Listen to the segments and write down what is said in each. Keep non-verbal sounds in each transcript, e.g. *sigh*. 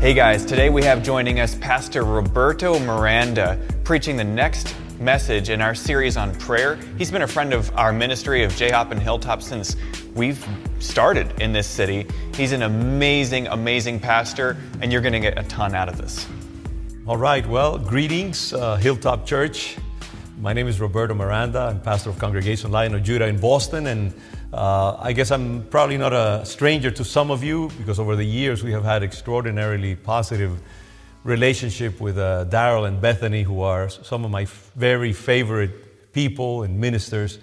Hey guys, today we have joining us Pastor Roberto Miranda preaching the next message in our series on prayer. He's been a friend of our ministry of J Hop and Hilltop since we've started in this city. He's an amazing, amazing pastor, and you're going to get a ton out of this. All right, well, greetings, uh, Hilltop Church. My name is Roberto Miranda. I'm pastor of Congregation Lion of Judah in Boston, and uh, I guess I'm probably not a stranger to some of you because over the years we have had extraordinarily positive relationship with uh, Daryl and Bethany, who are some of my f- very favorite people and ministers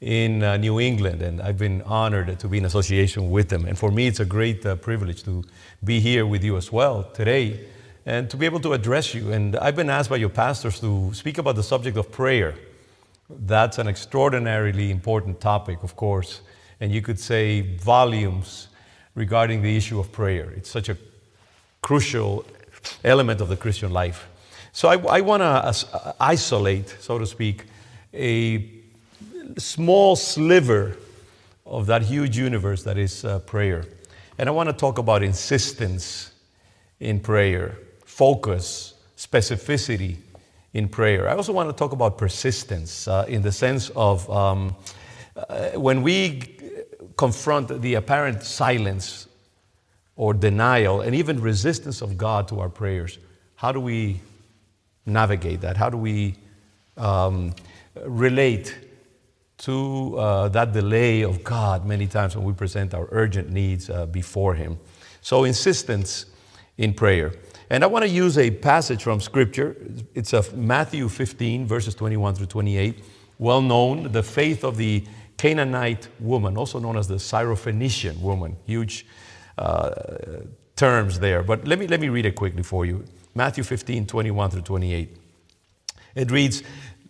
in uh, New England, and I've been honored to be in association with them. And for me, it's a great uh, privilege to be here with you as well today and to be able to address you. And I've been asked by your pastors to speak about the subject of prayer. That's an extraordinarily important topic, of course and you could say volumes regarding the issue of prayer. It's such a crucial element of the Christian life. So I, I want to isolate, so to speak, a small sliver of that huge universe that is uh, prayer. And I want to talk about insistence in prayer, focus, specificity in prayer. I also want to talk about persistence uh, in the sense of um, uh, when we confront the apparent silence or denial and even resistance of God to our prayers, how do we navigate that? How do we um, relate to uh, that delay of God many times when we present our urgent needs uh, before Him? So, insistence in prayer. And I want to use a passage from Scripture. It's of Matthew 15, verses 21 through 28. Well known, the faith of the Canaanite woman, also known as the Syrophoenician woman. Huge uh, terms there. But let me, let me read it quickly for you. Matthew 15, 21 through 28. It reads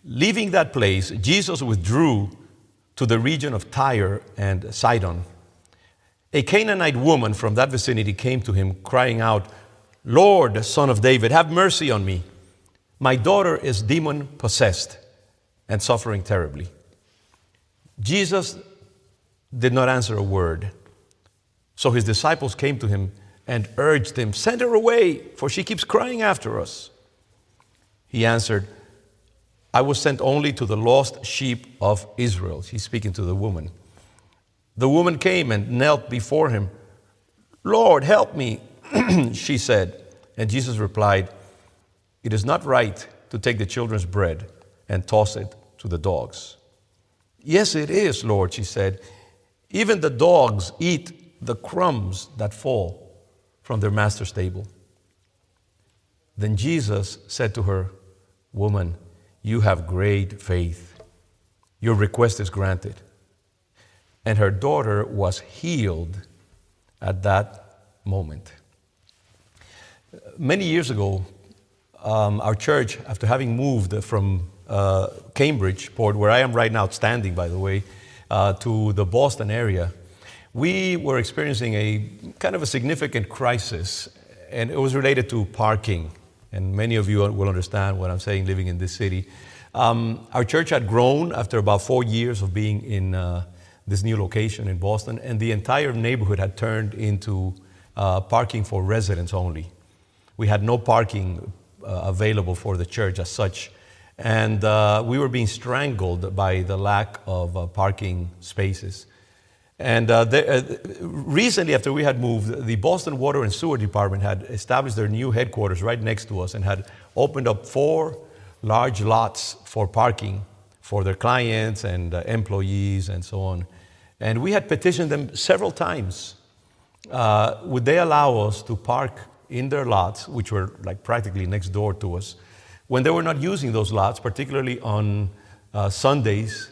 Leaving that place, Jesus withdrew to the region of Tyre and Sidon. A Canaanite woman from that vicinity came to him, crying out, Lord, son of David, have mercy on me. My daughter is demon possessed and suffering terribly. Jesus did not answer a word. So his disciples came to him and urged him, Send her away, for she keeps crying after us. He answered, I was sent only to the lost sheep of Israel. He's speaking to the woman. The woman came and knelt before him. Lord, help me, *clears throat* she said. And Jesus replied, It is not right to take the children's bread and toss it to the dogs. Yes, it is, Lord, she said. Even the dogs eat the crumbs that fall from their master's table. Then Jesus said to her, Woman, you have great faith. Your request is granted. And her daughter was healed at that moment. Many years ago, um, our church, after having moved from uh, Cambridgeport, where I am right now, standing by the way, uh, to the Boston area, we were experiencing a kind of a significant crisis, and it was related to parking. And many of you will understand what I'm saying living in this city. Um, our church had grown after about four years of being in uh, this new location in Boston, and the entire neighborhood had turned into uh, parking for residents only. We had no parking available for the church as such and uh, we were being strangled by the lack of uh, parking spaces. And uh, uh, recently, after we had moved, the Boston Water and Sewer Department had established their new headquarters right next to us and had opened up four large lots for parking for their clients and uh, employees and so on. And we had petitioned them several times. Uh, would they allow us to park in their lots, which were like practically next door to us? when they were not using those lots, particularly on uh, Sundays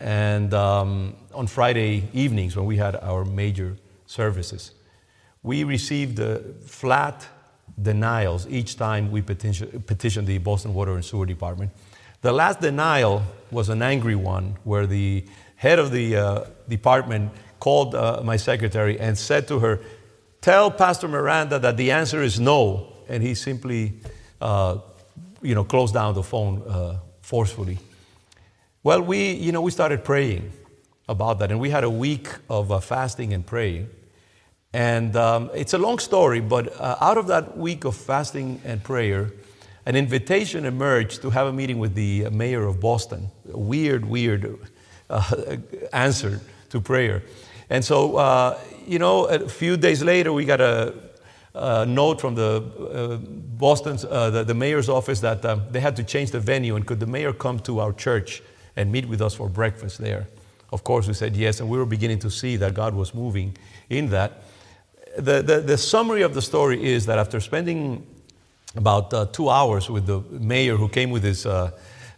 and um, on Friday evenings when we had our major services. We received uh, flat denials each time we petition, petitioned the Boston Water and Sewer Department. The last denial was an angry one where the head of the uh, department called uh, my secretary and said to her, Tell Pastor Miranda that the answer is no. And he simply uh, you know, closed down the phone uh, forcefully. Well, we, you know, we started praying about that, and we had a week of uh, fasting and praying. And um, it's a long story, but uh, out of that week of fasting and prayer, an invitation emerged to have a meeting with the mayor of Boston. A weird, weird uh, *laughs* answer to prayer. And so, uh, you know, a few days later, we got a, a note from the uh, Boston's, uh, the, the, mayor's office that um, they had to change the venue, and could the mayor come to our church and meet with us for breakfast there? Of course, we said yes, and we were beginning to see that God was moving in that. The, the, the summary of the story is that after spending about uh, two hours with the mayor who came with his uh,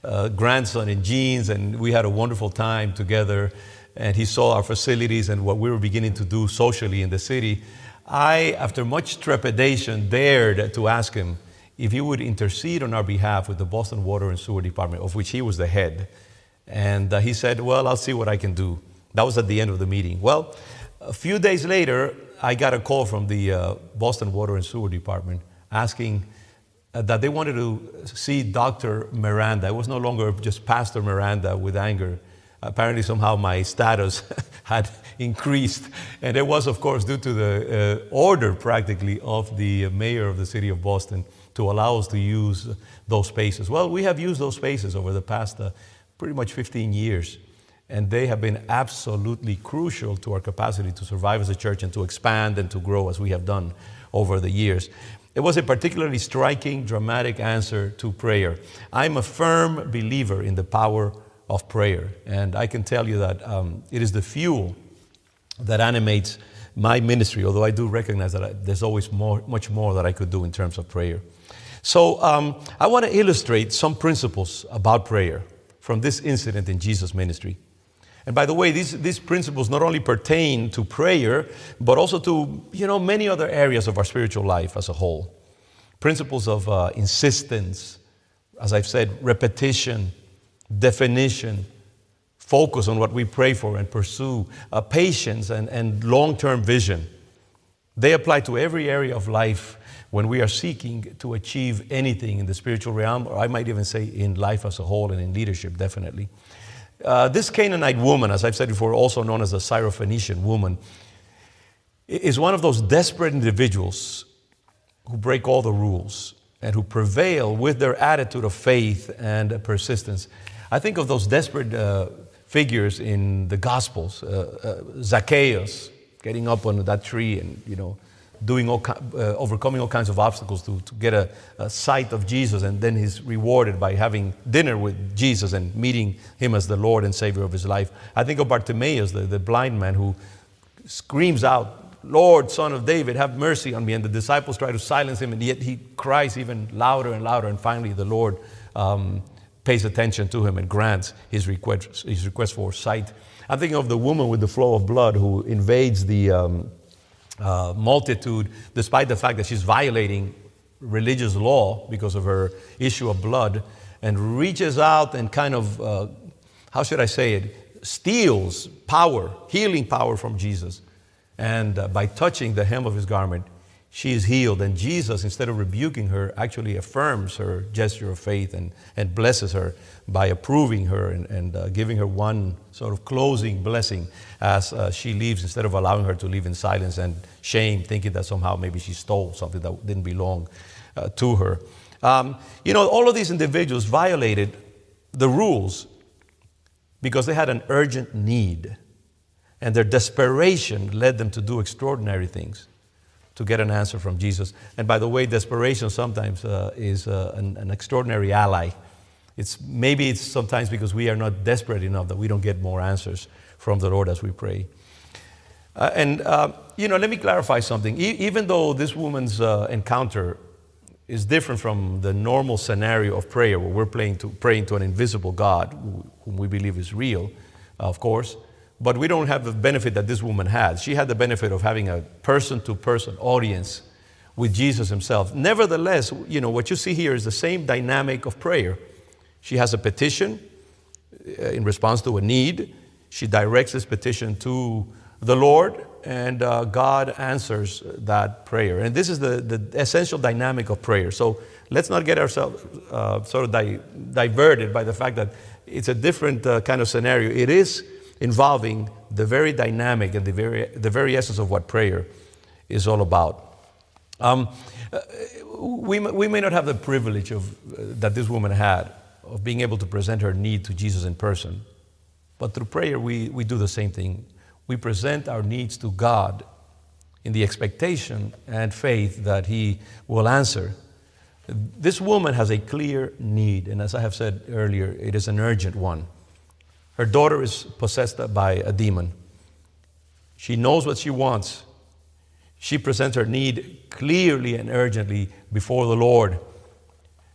uh, grandson in jeans, and we had a wonderful time together. And he saw our facilities and what we were beginning to do socially in the city. I, after much trepidation, dared to ask him if he would intercede on our behalf with the Boston Water and Sewer Department, of which he was the head. And uh, he said, Well, I'll see what I can do. That was at the end of the meeting. Well, a few days later, I got a call from the uh, Boston Water and Sewer Department asking uh, that they wanted to see Dr. Miranda. It was no longer just Pastor Miranda with anger. Apparently, somehow my status *laughs* had increased. And it was, of course, due to the uh, order practically of the mayor of the city of Boston to allow us to use those spaces. Well, we have used those spaces over the past uh, pretty much 15 years. And they have been absolutely crucial to our capacity to survive as a church and to expand and to grow as we have done over the years. It was a particularly striking, dramatic answer to prayer. I'm a firm believer in the power of prayer, and I can tell you that um, it is the fuel that animates my ministry, although I do recognize that I, there's always more, much more that I could do in terms of prayer. So um, I want to illustrate some principles about prayer from this incident in Jesus' ministry. And by the way, these, these principles not only pertain to prayer, but also to you know, many other areas of our spiritual life as a whole. Principles of uh, insistence, as I've said, repetition, definition, focus on what we pray for and pursue, uh, patience, and, and long term vision. They apply to every area of life when we are seeking to achieve anything in the spiritual realm, or I might even say in life as a whole and in leadership, definitely. Uh, this Canaanite woman, as I've said before, also known as the Syrophoenician woman, is one of those desperate individuals who break all the rules and who prevail with their attitude of faith and persistence. I think of those desperate uh, figures in the Gospels uh, uh Zacchaeus getting up on that tree and, you know, doing all, uh, overcoming all kinds of obstacles to, to get a, a, sight of Jesus, and then he's rewarded by having dinner with Jesus and meeting him as the Lord and Savior of his life. I think of Bartimaeus, the, the blind man who screams out, Lord, Son of David, have mercy on me. And the disciples try to silence him, and yet he cries even louder and louder. And finally, the Lord um, pays attention to him and grants his request, his request for sight. I'm thinking of the woman with the flow of blood who invades the. Um, uh, multitude, despite the fact that she's violating religious law because of her issue of blood, and reaches out and kind of, uh, how should I say it, steals power, healing power from Jesus. And uh, by touching the hem of his garment, she is healed. And Jesus, instead of rebuking her, actually affirms her gesture of faith and, and blesses her by approving her and, and uh, giving her one sort of closing blessing as uh, she leaves, instead of allowing her to leave in silence and shame, thinking that somehow maybe she stole something that didn't belong uh, to her. Um, you know, all of these individuals violated the rules because they had an urgent need, and their desperation led them to do extraordinary things to get an answer from Jesus. And by the way, desperation sometimes uh, is uh, an, an, extraordinary ally. It's, maybe it's sometimes because we are not desperate enough that we don't get more answers from the Lord as we pray. Uh, and, uh, you know, let me clarify something. E- even though this woman's uh, encounter is different from the normal scenario of prayer, where we're praying to, praying to an invisible God, whom we believe is real, of course, but we don't have the benefit that this woman had. She had the benefit of having a person to person audience with Jesus himself. Nevertheless, you know, what you see here is the same dynamic of prayer. She has a petition uh, in response to a need. She directs this petition to the Lord, and uh, God answers that prayer. And this is the, the essential dynamic of prayer. So let's not get ourselves uh, sort of di- diverted by the fact that it's a different uh, kind of scenario. It is involving the very dynamic and the very, the very essence of what prayer is all about. Um, uh, we, we may not have the privilege of, uh, that this woman had of being able to present her need to Jesus in person, but through prayer, we, we do the same thing. We present our needs to God in the expectation and faith that He will answer. This woman has a clear need, and as I have said earlier, it is an urgent one. Her daughter is possessed by a demon. She knows what she wants. She presents her need clearly and urgently before the Lord.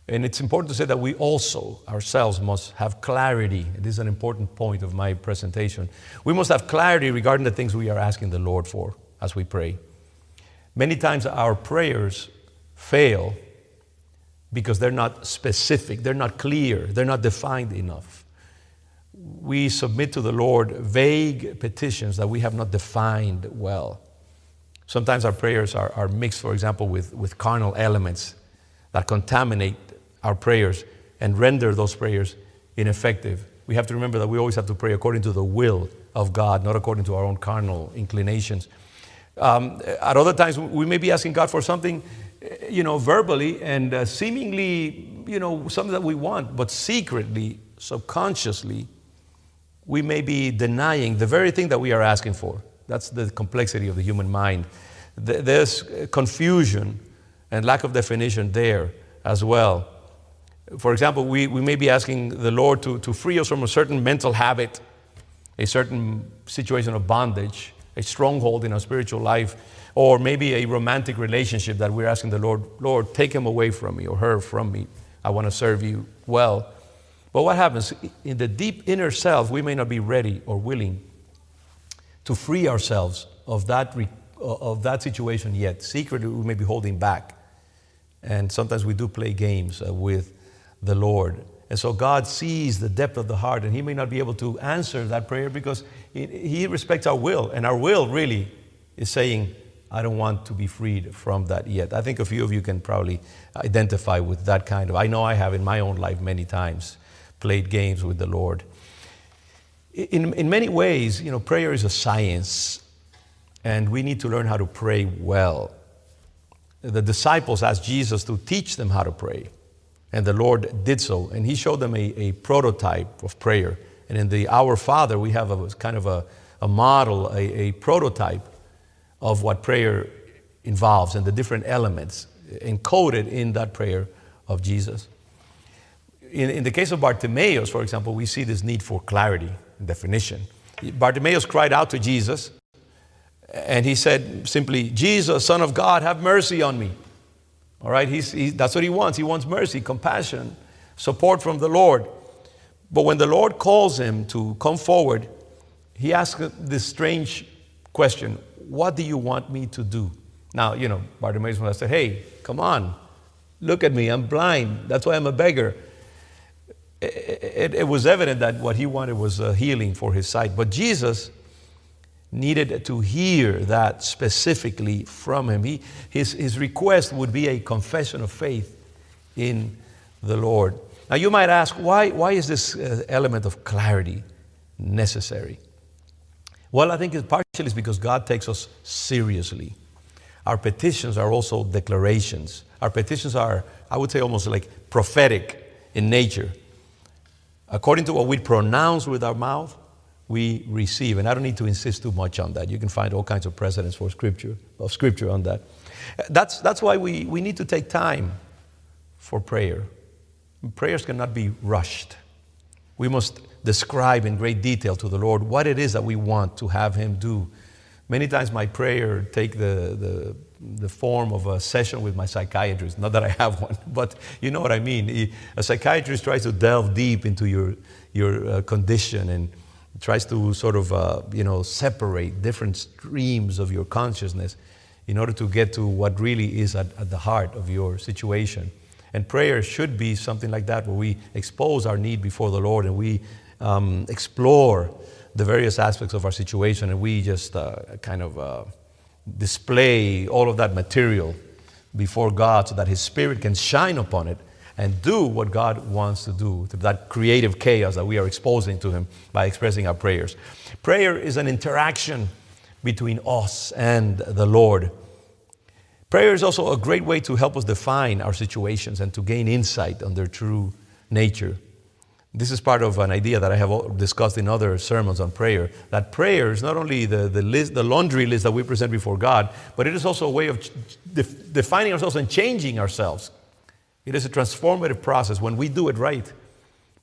And it's important to say that we also ourselves must have clarity. This is an important point of my presentation. We must have clarity regarding the things we are asking the Lord for as we pray. Many times our prayers fail because they're not specific, they're not clear, they're not defined enough. We submit to the Lord vague petitions that we have not defined well. Sometimes our prayers are, are mixed, for example, with, with carnal elements that contaminate our prayers and render those prayers ineffective. We have to remember that we always have to pray according to the will of God, not according to our own carnal inclinations. Um, at other times, we may be asking God for something, you know, verbally and uh, seemingly, you know, something that we want, but secretly, subconsciously, we may be denying the very thing that we are asking for. That's the complexity of the human mind. There's confusion and lack of definition there as well. For example, we, we may be asking the Lord to, to free us from a certain mental habit, a certain situation of bondage, a stronghold in our spiritual life, or maybe a romantic relationship that we're asking the Lord, Lord, take him away from me or her from me. I want to serve you well. But what happens? In the deep inner self, we may not be ready or willing to free ourselves of that, of that situation yet. Secretly, we may be holding back. And sometimes we do play games uh, with the Lord. And so God sees the depth of the heart, and He may not be able to answer that prayer because He respects our will. And our will really is saying, I don't want to be freed from that yet. I think a few of you can probably identify with that kind of. I know I have in my own life many times played games with the Lord. In, in many ways, you know, prayer is a science, and we need to learn how to pray well. The disciples asked Jesus to teach them how to pray. And the Lord did so. And He showed them a, a prototype of prayer. And in the Our Father, we have a kind of a, a model, a, a prototype of what prayer involves and the different elements encoded in that prayer of Jesus. In, in the case of Bartimaeus, for example, we see this need for clarity and definition. Bartimaeus cried out to Jesus, and he said simply, Jesus, Son of God, have mercy on me. All right, he's, he, that's what he wants. He wants mercy, compassion, support from the Lord. But when the Lord calls him to come forward, he asks this strange question What do you want me to do? Now, you know, Bartimaeus would have said, Hey, come on, look at me, I'm blind. That's why I'm a beggar. It, it, was evident that what he wanted was a healing for his sight. But Jesus needed to hear that specifically from him. He, his, his request would be a confession of faith in the Lord. Now, you might ask, why, why is this uh, element of clarity necessary? Well, I think it partially is because God takes us seriously. Our petitions are also declarations. Our petitions are, I would say, almost like prophetic in nature. According to what we pronounce with our mouth, we receive. And I don't need to insist too much on that. You can find all kinds of precedents for scripture, of scripture on that. That's, that's why we, we need to take time for prayer. Prayers cannot be rushed. We must describe in great detail to the Lord what it is that we want to have Him do. Many times my prayer take the, the, the form of a session with my psychiatrist. Not that I have one, *laughs* but you know what I mean. A psychiatrist tries to delve deep into your, your uh, condition and tries to sort of, uh, you know, separate different streams of your consciousness in order to get to what really is at, at, the heart of your situation. And prayer should be something like that, where we expose our need before the Lord and we um, explore the various aspects of our situation and we just uh, kind of uh, display all of that material before God so that His Spirit can shine upon it and do what God wants to do through that creative chaos that we are exposing to Him by expressing our prayers. Prayer is an interaction between us and the Lord. Prayer is also a great way to help us define our situations and to gain insight on their true nature. This is part of an idea that I have discussed in other sermons on prayer that prayer is not only the, the, list, the laundry list that we present before God, but it is also a way of def- defining ourselves and changing ourselves. It is a transformative process when we do it right.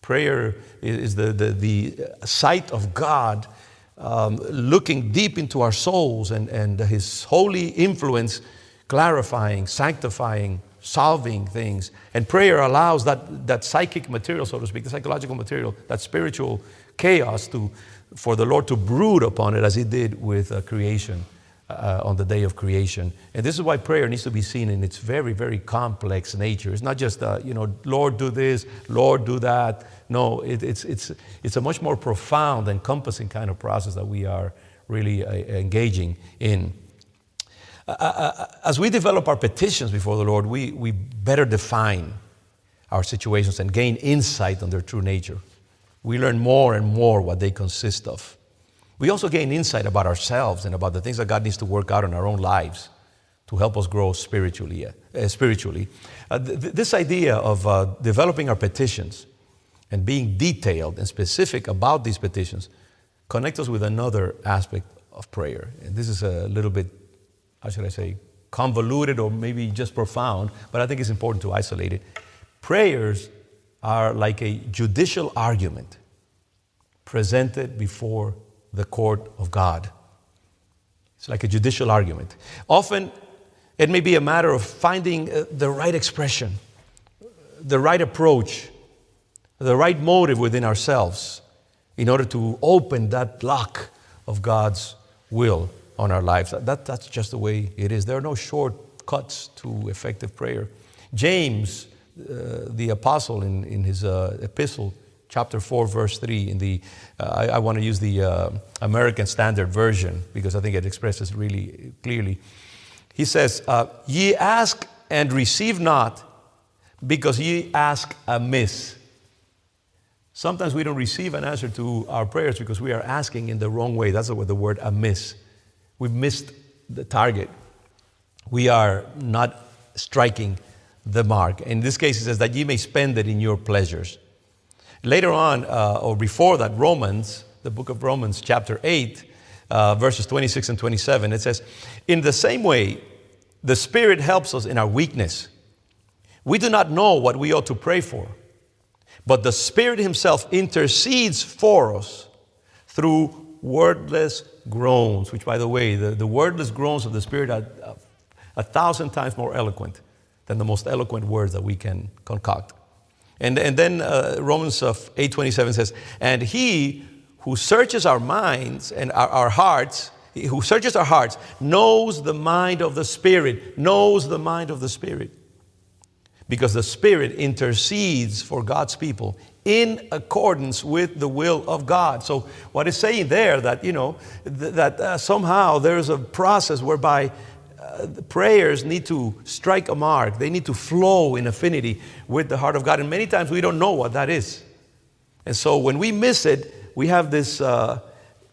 Prayer is the, the, the sight of God um, looking deep into our souls and, and His holy influence clarifying, sanctifying, solving things. And prayer allows that, that psychic material, so to speak, the psychological material, that spiritual chaos to, for the Lord to brood upon it as He did with uh, creation. Uh, on the day of creation. And this is why prayer needs to be seen in its very, very complex nature. It's not just, uh, you know, Lord, do this, Lord, do that. No, it, it's, it's, it's a much more profound, encompassing kind of process that we are really uh, engaging in. As we develop our petitions before the Lord, we, we better define our situations and gain insight on their true nature. We learn more and more what they consist of. We also gain insight about ourselves and about the things that God needs to work out in our own lives to help us grow spiritually. Uh, spiritually. Uh, th- this idea of uh, developing our petitions and being detailed and specific about these petitions connect us with another aspect of prayer. And this is a little bit how should I say, convoluted or maybe just profound, but I think it's important to isolate it. Prayers are like a judicial argument presented before the court of God. It's like a judicial argument. Often, it may be a matter of finding uh, the right expression, the right approach, the right motive within ourselves in order to open that lock of God's will on our lives. That, that's just the way it is. There are no shortcuts to effective prayer. James, uh, the apostle, in, in his uh, epistle, chapter 4, verse 3, in the, uh, I, I want to use the uh, American Standard Version because I think it expresses really clearly. He says, uh, Ye ask and receive not because ye ask amiss. Sometimes we don't receive an answer to our prayers because we are asking in the wrong way. That's what the word amiss We've missed the target. We are not striking the mark. In this case, it says that ye may spend it in your pleasures. Later on, uh, or before that, Romans, the book of Romans, chapter 8, uh, verses 26 and 27, it says, In the same way, the Spirit helps us in our weakness. We do not know what we ought to pray for, but the Spirit Himself intercedes for us through wordless groans, which, by the way, the, the wordless groans of the Spirit are a, a thousand times more eloquent than the most eloquent words that we can concoct. And, and then uh, Romans 8.27 says, And he who searches our minds and our, our hearts, who searches our hearts, knows the mind of the Spirit, knows the mind of the Spirit. Because the Spirit intercedes for God's people in accordance with the will of God. So, what it's saying there that, you know, th- that uh, somehow there's a process whereby uh, prayers need to strike a mark, they need to flow in affinity with the heart of God. And many times we don't know what that is. And so, when we miss it, we have this uh,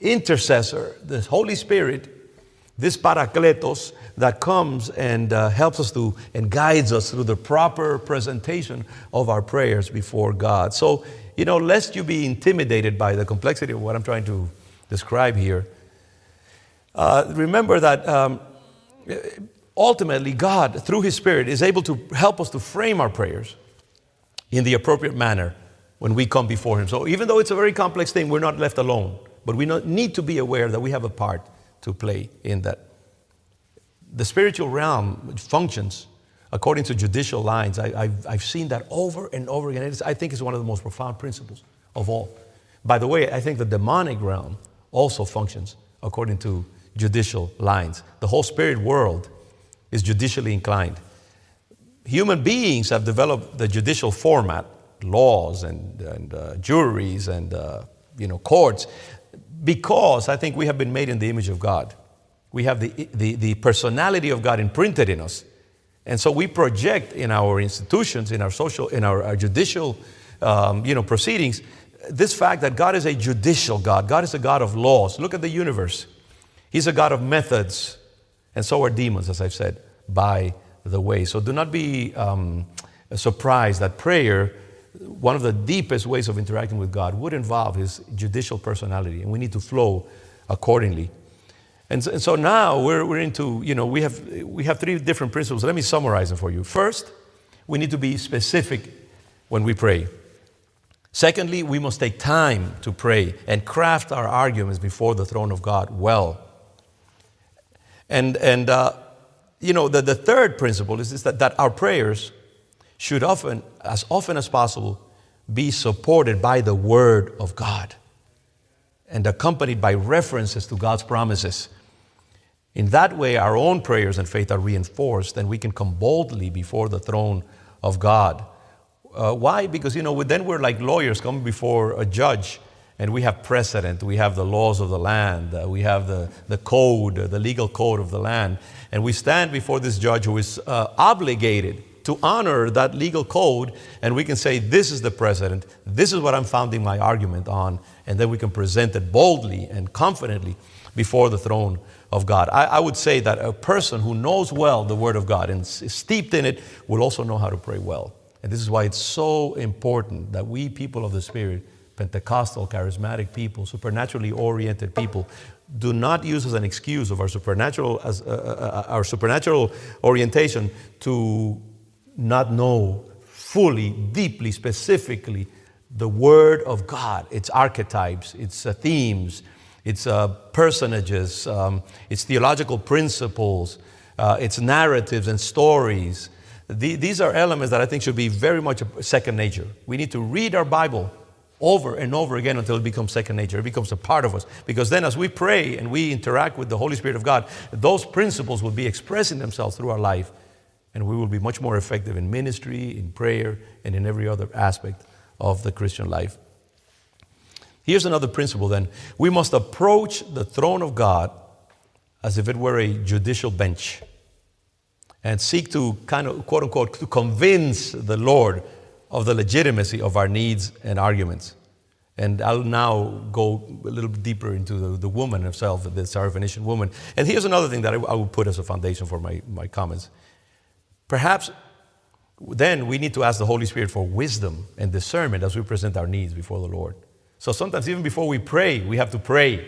intercessor, this Holy Spirit, this Parakletos, that comes and uh, helps us to and guides us through the proper presentation of our prayers before God. So, you know, lest you be intimidated by the complexity of what I'm trying to describe here, uh, remember that um, ultimately God, through His Spirit, is able to help us to frame our prayers in the appropriate manner when we come before Him. So, even though it's a very complex thing, we're not left alone, but we need to be aware that we have a part to play in that the spiritual realm functions according to judicial lines. I, have seen that over and over again. I think it's one of the most profound principles of all. By the way, I think the demonic realm also functions according to judicial lines. The whole spirit world is judicially inclined. Human beings have developed the judicial format, laws and, and uh, juries and uh, you know, courts, because I think we have been made in the image of God. We have the, the, the personality of God imprinted in us. And so we project in our institutions, in our social, in our, our judicial um, you know, proceedings, this fact that God is a judicial God. God is a God of laws. Look at the universe. He's a God of methods. And so are demons, as I've said. by the way. So do not be um, surprised that prayer, one of the deepest ways of interacting with God, would involve his judicial personality, and we need to flow accordingly. And so, and so now we're, we're into, you know, we have, we have three different principles. Let me summarize them for you. First, we need to be specific when we pray. Secondly, we must take time to pray and craft our arguments before the throne of God well. And, and uh, you know, the, the third principle is, is that, that our prayers should often, as often as possible, be supported by the Word of God and accompanied by references to God's promises. In that way, our own prayers and faith are reinforced, and we can come boldly before the throne of God. Uh, why? Because, you know, then we're like lawyers coming before a judge, and we have precedent, we have the laws of the land, uh, we have the, the code, the legal code of the land, and we stand before this judge who is uh, obligated to honor that legal code, and we can say, This is the precedent, this is what I'm founding my argument on, and then we can present it boldly and confidently before the throne of God. I, I, would say that a person who knows well the Word of God and is steeped in it will also know how to pray well. And this is why it's so important that we, people of the Spirit, Pentecostal, charismatic people, supernaturally oriented people, do not use as an excuse of our supernatural, as, uh, uh, uh our supernatural orientation to not know fully, deeply, specifically the Word of God, its archetypes, its uh, themes, its uh, personages, um, its theological principles, uh, its narratives and stories. The, these are elements that I think should be very much second nature. We need to read our Bible over and over again until it becomes second nature. It becomes a part of us. Because then, as we pray and we interact with the Holy Spirit of God, those principles will be expressing themselves through our life. And we will be much more effective in ministry, in prayer, and in every other aspect of the Christian life. Here's another principle then. We must approach the throne of God as if it were a judicial bench and seek to kind of, quote unquote, to convince the Lord of the legitimacy of our needs and arguments. And I'll now go a little deeper into the, the woman herself, the Syrophoenician woman. And here's another thing that I, I will put as a foundation for my, my comments. Perhaps then we need to ask the Holy Spirit for wisdom and discernment as we present our needs before the Lord. So sometimes, even before we pray, we have to pray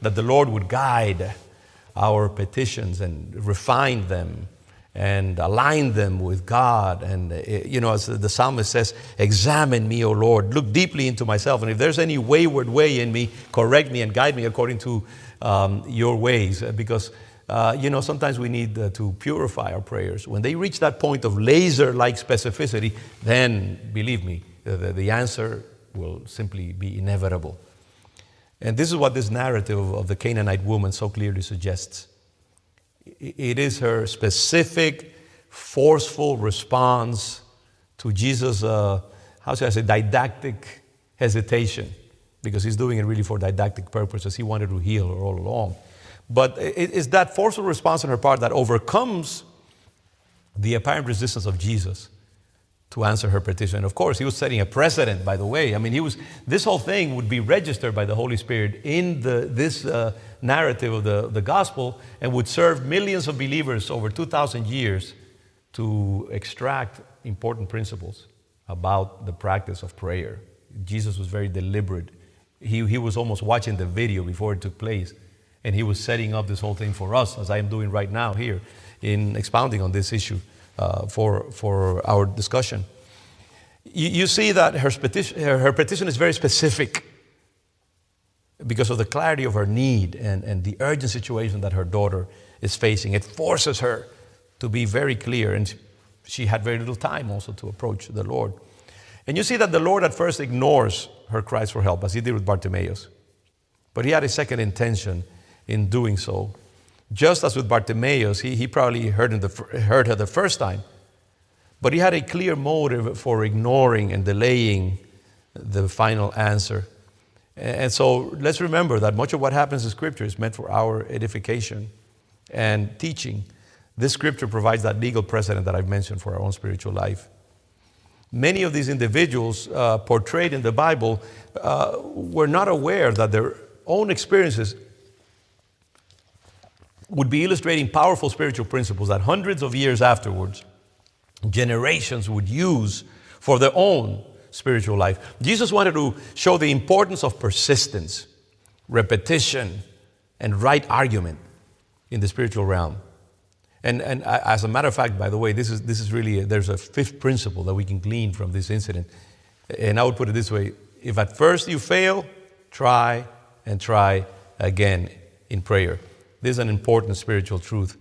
that the Lord would guide our petitions and refine them and align them with God. And, eh, you know, as the psalmist says, Examine me, O Lord. Look deeply into myself. And if there's any wayward way in me, correct me and guide me according to um, your ways. Because, uh, you know, sometimes we need uh, to purify our prayers. When they reach that point of laser like specificity, then believe me, the, the answer will simply be inevitable. And this is what this narrative of the Canaanite woman so clearly suggests. It is her specific, forceful response to Jesus' uh, how should I say, didactic hesitation, because he's doing it really for didactic purposes. He wanted to heal her all along. But it's that forceful response on her part that overcomes the apparent resistance of Jesus to answer her petition. Of course, he was setting a precedent, by the way. I mean, he was, this whole thing would be registered by the Holy Spirit in the, this uh, narrative of the, the gospel and would serve millions of believers over 2,000 years to extract important principles about the practice of prayer. Jesus was very deliberate. He, he was almost watching the video before it took place, and he was setting up this whole thing for us, as I am doing right now here in expounding on this issue uh, for, for our discussion. You, you see that her petition, her, her petition is very specific because of the clarity of her need and, and the urgent situation that her daughter is facing. It forces her to be very clear, and she had very little time also to approach the Lord. And you see that the Lord at first ignores her cries for help, as he did with Bartimaeus. But he had a second intention in doing so. Just as with Bartimaeus, he, he probably heard, the, heard her the first time, but he had a clear motive for ignoring and delaying the final answer. And so let's remember that much of what happens in Scripture is meant for our edification and teaching. This Scripture provides that legal precedent that I've mentioned for our own spiritual life. Many of these individuals uh, portrayed in the Bible uh, were not aware that their own experiences would be illustrating powerful spiritual principles that hundreds of years afterwards, generations would use for their own spiritual life. Jesus wanted to show the importance of persistence, repetition, and right argument in the spiritual realm. And, and as a matter of fact, by the way, this is, this is really, a, there's a fifth principle that we can glean from this incident. And I would put it this way if at first you fail, try and try again in prayer. This is an important spiritual truth.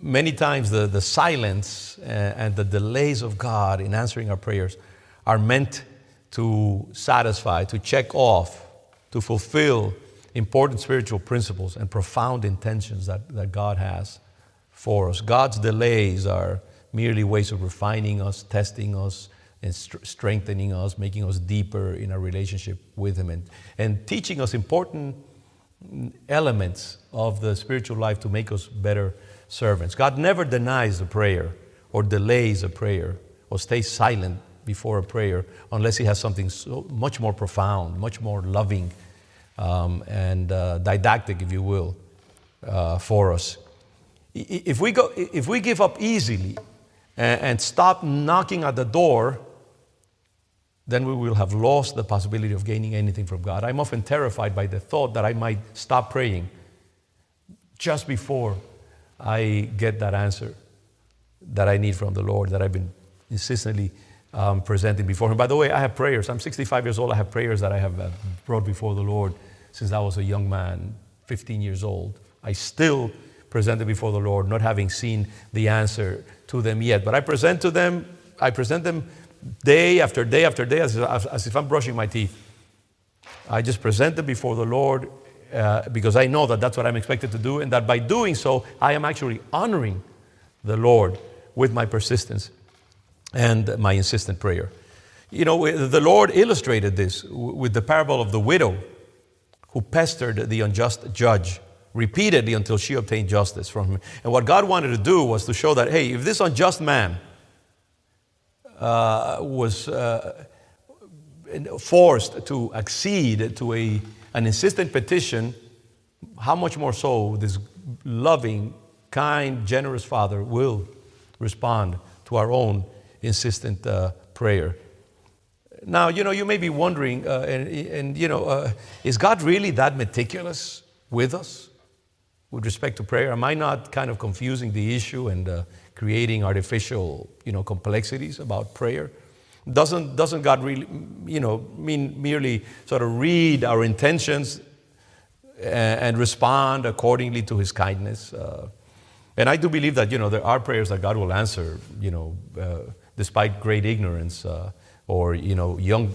Many times, the, the silence uh, and the delays of God in answering our prayers are meant to satisfy, to check off, to fulfill important spiritual principles and profound intentions that, that God has for us. God's delays are merely ways of refining us, testing us, and st- strengthening us, making us deeper in our relationship with Him, and, and teaching us important elements of the spiritual life to make us better servants. God never denies a prayer or delays a prayer or stays silent before a prayer unless He has something so much more profound, much more loving, um, and uh, didactic, if you will, uh, for us. If we, go, if we give up easily and, and stop knocking at the door, then we will have lost the possibility of gaining anything from God. I'm often terrified by the thought that I might stop praying just before I get that answer that I need from the Lord, that I've been insistently um, presenting before Him. By the way, I have prayers. I'm 65 years old. I have prayers that I have uh, brought before the Lord since I was a young man, 15 years old. I still present them before the Lord, not having seen the answer to them yet. But I present to them, I present them day after day after day as, as, if I'm brushing my teeth. I just present them before the Lord uh, because I know that that's what I'm expected to do, and that by doing so, I am actually honoring the Lord with my persistence and my insistent prayer. You know, the Lord illustrated this with the parable of the widow who pestered the unjust judge repeatedly until she obtained justice from him. And what God wanted to do was to show that, hey, if this unjust man was uh, forced to accede to a, an insistent petition, how much more so this loving, kind, generous Father will respond to our own insistent uh, prayer. Now, you know, you may be wondering, uh, and, and, you know, uh, is God really that meticulous with us with respect to prayer? Am I not kind of confusing the issue and uh, creating artificial, you know, complexities about prayer? Doesn't, doesn't God really, you know, mean merely sort of read our intentions and, and respond accordingly to His kindness? Uh, and I do believe that, you know, there are prayers that God will answer, you know, uh, despite great ignorance uh, or you know young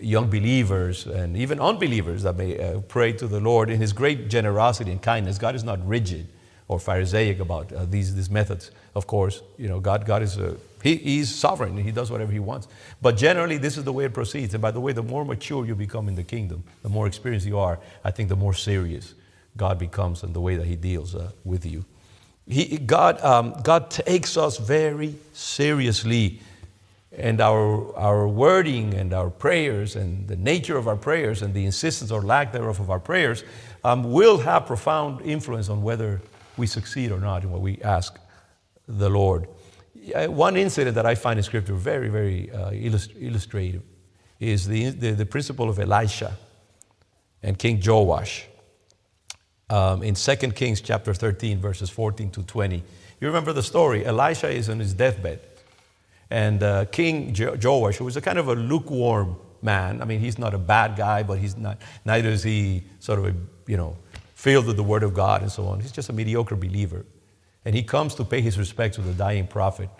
young believers and even unbelievers that may uh, pray to the Lord in His great generosity and kindness. God is not rigid or Pharisaic about uh, these, these methods. Of course, you know God God is a, he, He's sovereign. He does whatever He wants. But generally, this is the way it proceeds. And by the way, the more mature you become in the kingdom, the more experienced you are. I think the more serious God becomes and the way that He deals uh, with you. He, God, um, God takes us very seriously. And our, our wording and our prayers and the nature of our prayers and the insistence or lack thereof of our prayers um, will have profound influence on whether we succeed or not in what we ask the Lord. One incident that I find in Scripture very, very uh, illust- illustrative is the, the, the principle of Elisha and King Joash um, in 2 Kings chapter 13, verses 14 to 20. You remember the story. Elisha is on his deathbed. And uh, King jo- Joash, who was a kind of a lukewarm man, I mean, he's not a bad guy, but he's not, neither is he sort of a, you know, filled with the word of God and so on. He's just a mediocre believer. And he comes to pay his respects to the dying prophet.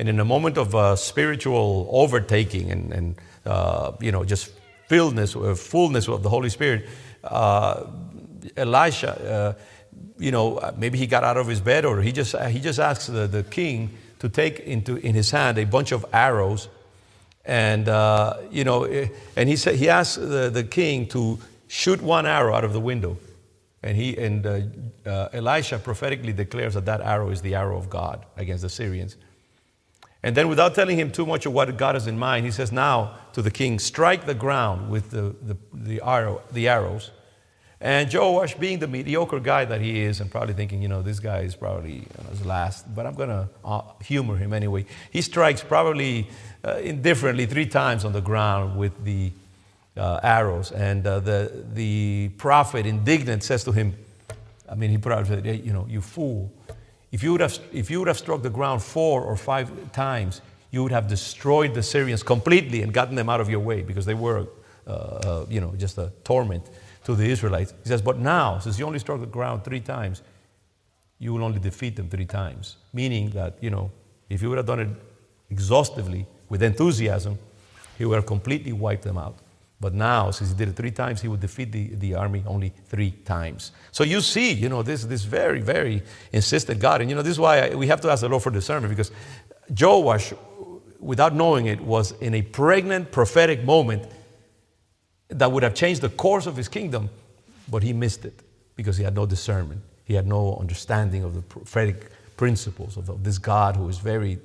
And in a moment of uh, spiritual overtaking and, and uh, you know, just filledness, uh, fullness of the Holy Spirit, uh, Elisha, uh, you know, uh, maybe he got out of his bed or he just, he just asks the, the king to take into, in his hand a bunch of arrows. And, you know, eh, and he, said, he asked the, the king to shoot one arrow out of the window. And, he, and uh, uh, Elisha prophetically declares that that arrow is the arrow of God against the Syrians. And then, without telling him too much of what God has in mind, he says, Now to the king, strike the ground with the, the, the, arrow, the arrows And Joash, being the mediocre guy that he is, and probably thinking, you know, this guy is probably on his last, but I'm going to uh, humor him anyway. He strikes probably uh, indifferently three times on the ground with the uh, arrows. And uh, the, the prophet, indignant, says to him, I mean, he said, hey, you know, you fool. If you, would have, if you would have struck the ground four or five times, you would have destroyed the Syrians completely and gotten them out of your way because they were, uh, uh, you know, just a torment to the Israelites. He says, but now, since you only struck the ground three times, you will only defeat them three times. Meaning that, you know, if you would have done it exhaustively with enthusiasm, he would have completely wiped them out. But now, since he did it three times, he would defeat the, the army only three times. So you see, you know, this, this very, very insistent God. And, you know, this is why I, we have to ask the Lord for discernment because Joash, without knowing it, was in a pregnant prophetic moment that would have changed the course of his kingdom, but he missed it because he had no discernment. He had no understanding of the prophetic principles of, of this God who is very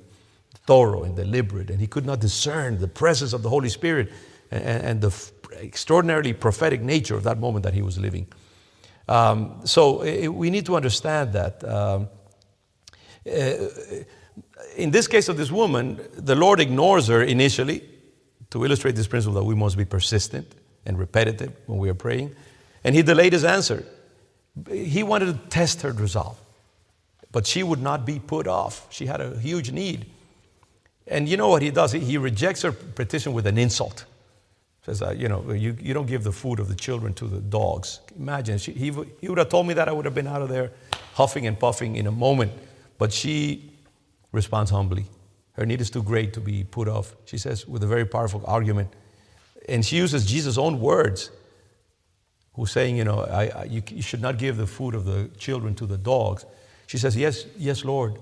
thorough and deliberate, and he could not discern the presence of the Holy Spirit and, and the extraordinarily prophetic nature of that moment that he was living. Um, so it, we need to understand that. Um, uh, in this case of this woman, the Lord ignores her initially to illustrate this principle that we must be persistent and repetitive when we are praying. And he delayed his answer. He wanted to test her resolve, but she would not be put off. She had a huge need. And you know what he does? He rejects her petition with an insult. Says, uh, you know, you, you don't give the food of the children to the dogs. Imagine, she, he, he would have told me that I would have been out of there huffing and puffing in a moment. But she responds humbly. Her need is too great to be put off. She says, with a very powerful argument, and she uses Jesus' own words, who's saying, you know, I, I, you, you should not give the food of the children to the dogs. She says, yes, yes, Lord,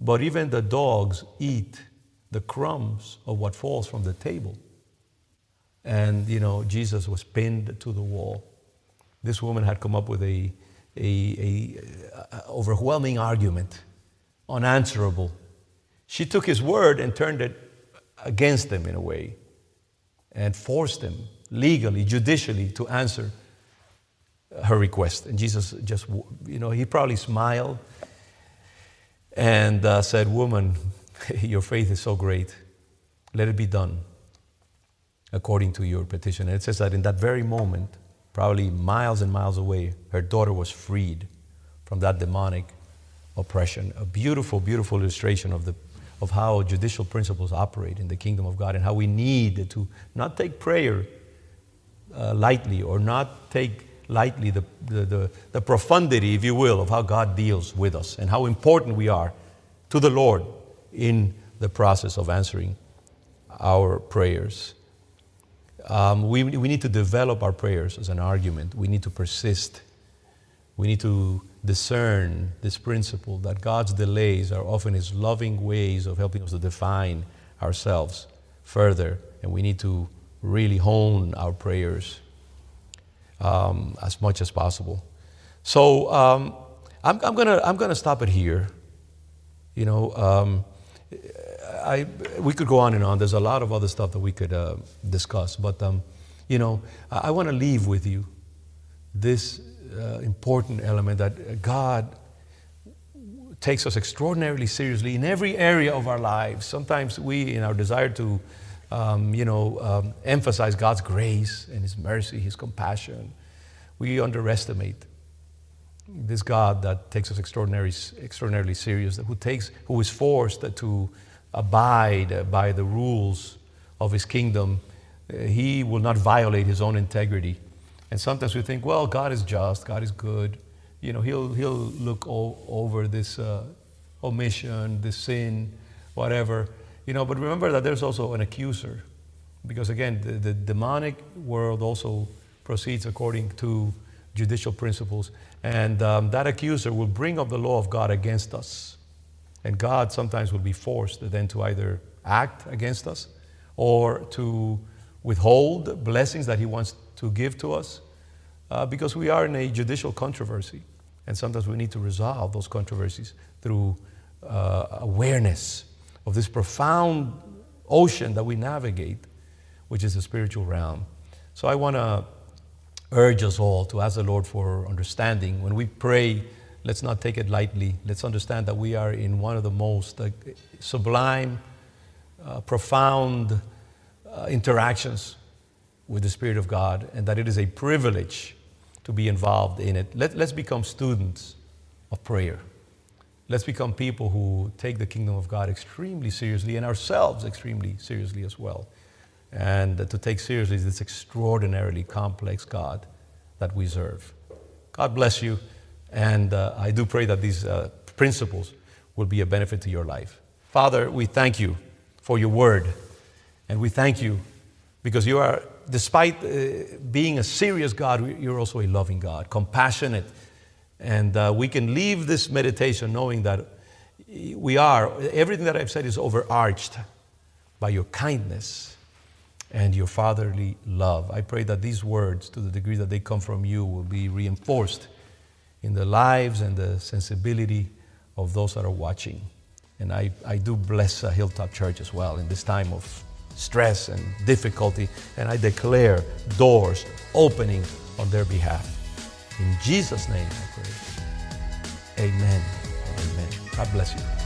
but even the dogs eat the crumbs of what falls from the table. And, you know, Jesus was pinned to the wall. This woman had come up with a, a, a, a overwhelming argument, unanswerable. She took his word and turned it against them in a way and forced them legally, judicially to answer her request. And Jesus just, you know, he probably smiled and uh, said, Woman, *laughs* your faith is so great. Let it be done according to your petition. And it says that in that very moment, probably miles and miles away, her daughter was freed from that demonic oppression. A beautiful, beautiful illustration of the of how judicial principles operate in the kingdom of God and how we need to not take prayer uh, lightly or not take lightly the, the, the, the profundity, if you will, of how God deals with us and how important we are to the Lord in the process of answering our prayers. Um, we, we need to develop our prayers as an argument. We need to persist. We need to discern this principle that God's delays are often His loving ways of helping us to define ourselves further, and we need to really hone our prayers um, as much as possible. So um, I'm, I'm, gonna I'm gonna stop it here. You know, um, I we could go on and on. There's a lot of other stuff that we could uh, discuss, but um, you know, I, I want to leave with you this uh, important element that God takes us extraordinarily seriously in every area of our lives. Sometimes we, in our desire to, um, you know, um, emphasize God's grace and His mercy, His compassion, we underestimate this God that takes us extraordinarily, extraordinarily serious, who takes, who is forced to abide by the rules of His kingdom. He will not violate His own integrity and sometimes we think, well, God is just, God is good. You know, He'll, he'll look over this uh, omission, this sin, whatever. You know, but remember that there's also an accuser. Because again, the, the demonic world also proceeds according to judicial principles. And um, that accuser will bring up the law of God against us. And God sometimes will be forced then to either act against us or to withhold blessings that He wants to give to us uh, because we are in a judicial controversy. And sometimes we need to resolve those controversies through uh, awareness of this profound ocean that we navigate, which is the spiritual realm. So I want to urge us all to ask the Lord for understanding. When we pray, let's not take it lightly. Let's understand that we are in one of the most uh, sublime, uh, profound uh, interactions with the Spirit of God, and that it is a privilege to be involved in it. Let, let's become students of prayer. Let's become people who take the kingdom of God extremely seriously and ourselves extremely seriously as well. And to take seriously this extraordinarily complex God that we serve. God bless you. And uh, I do pray that these uh, principles will be a benefit to your life. Father, we thank you for your word. And we thank you because you are, despite uh, being a serious God, you're also a loving God, compassionate and uh, we can leave this meditation knowing that we are, everything that I've said is overarched by your kindness and your fatherly love. I pray that these words, to the degree that they come from you, will be reinforced in the lives and the sensibility of those that are watching. And I, I do bless uh, Hilltop Church as well in this time of stress and difficulty. And I declare doors opening on their behalf. In Jesus' name I pray. Amen. Amen. God bless you.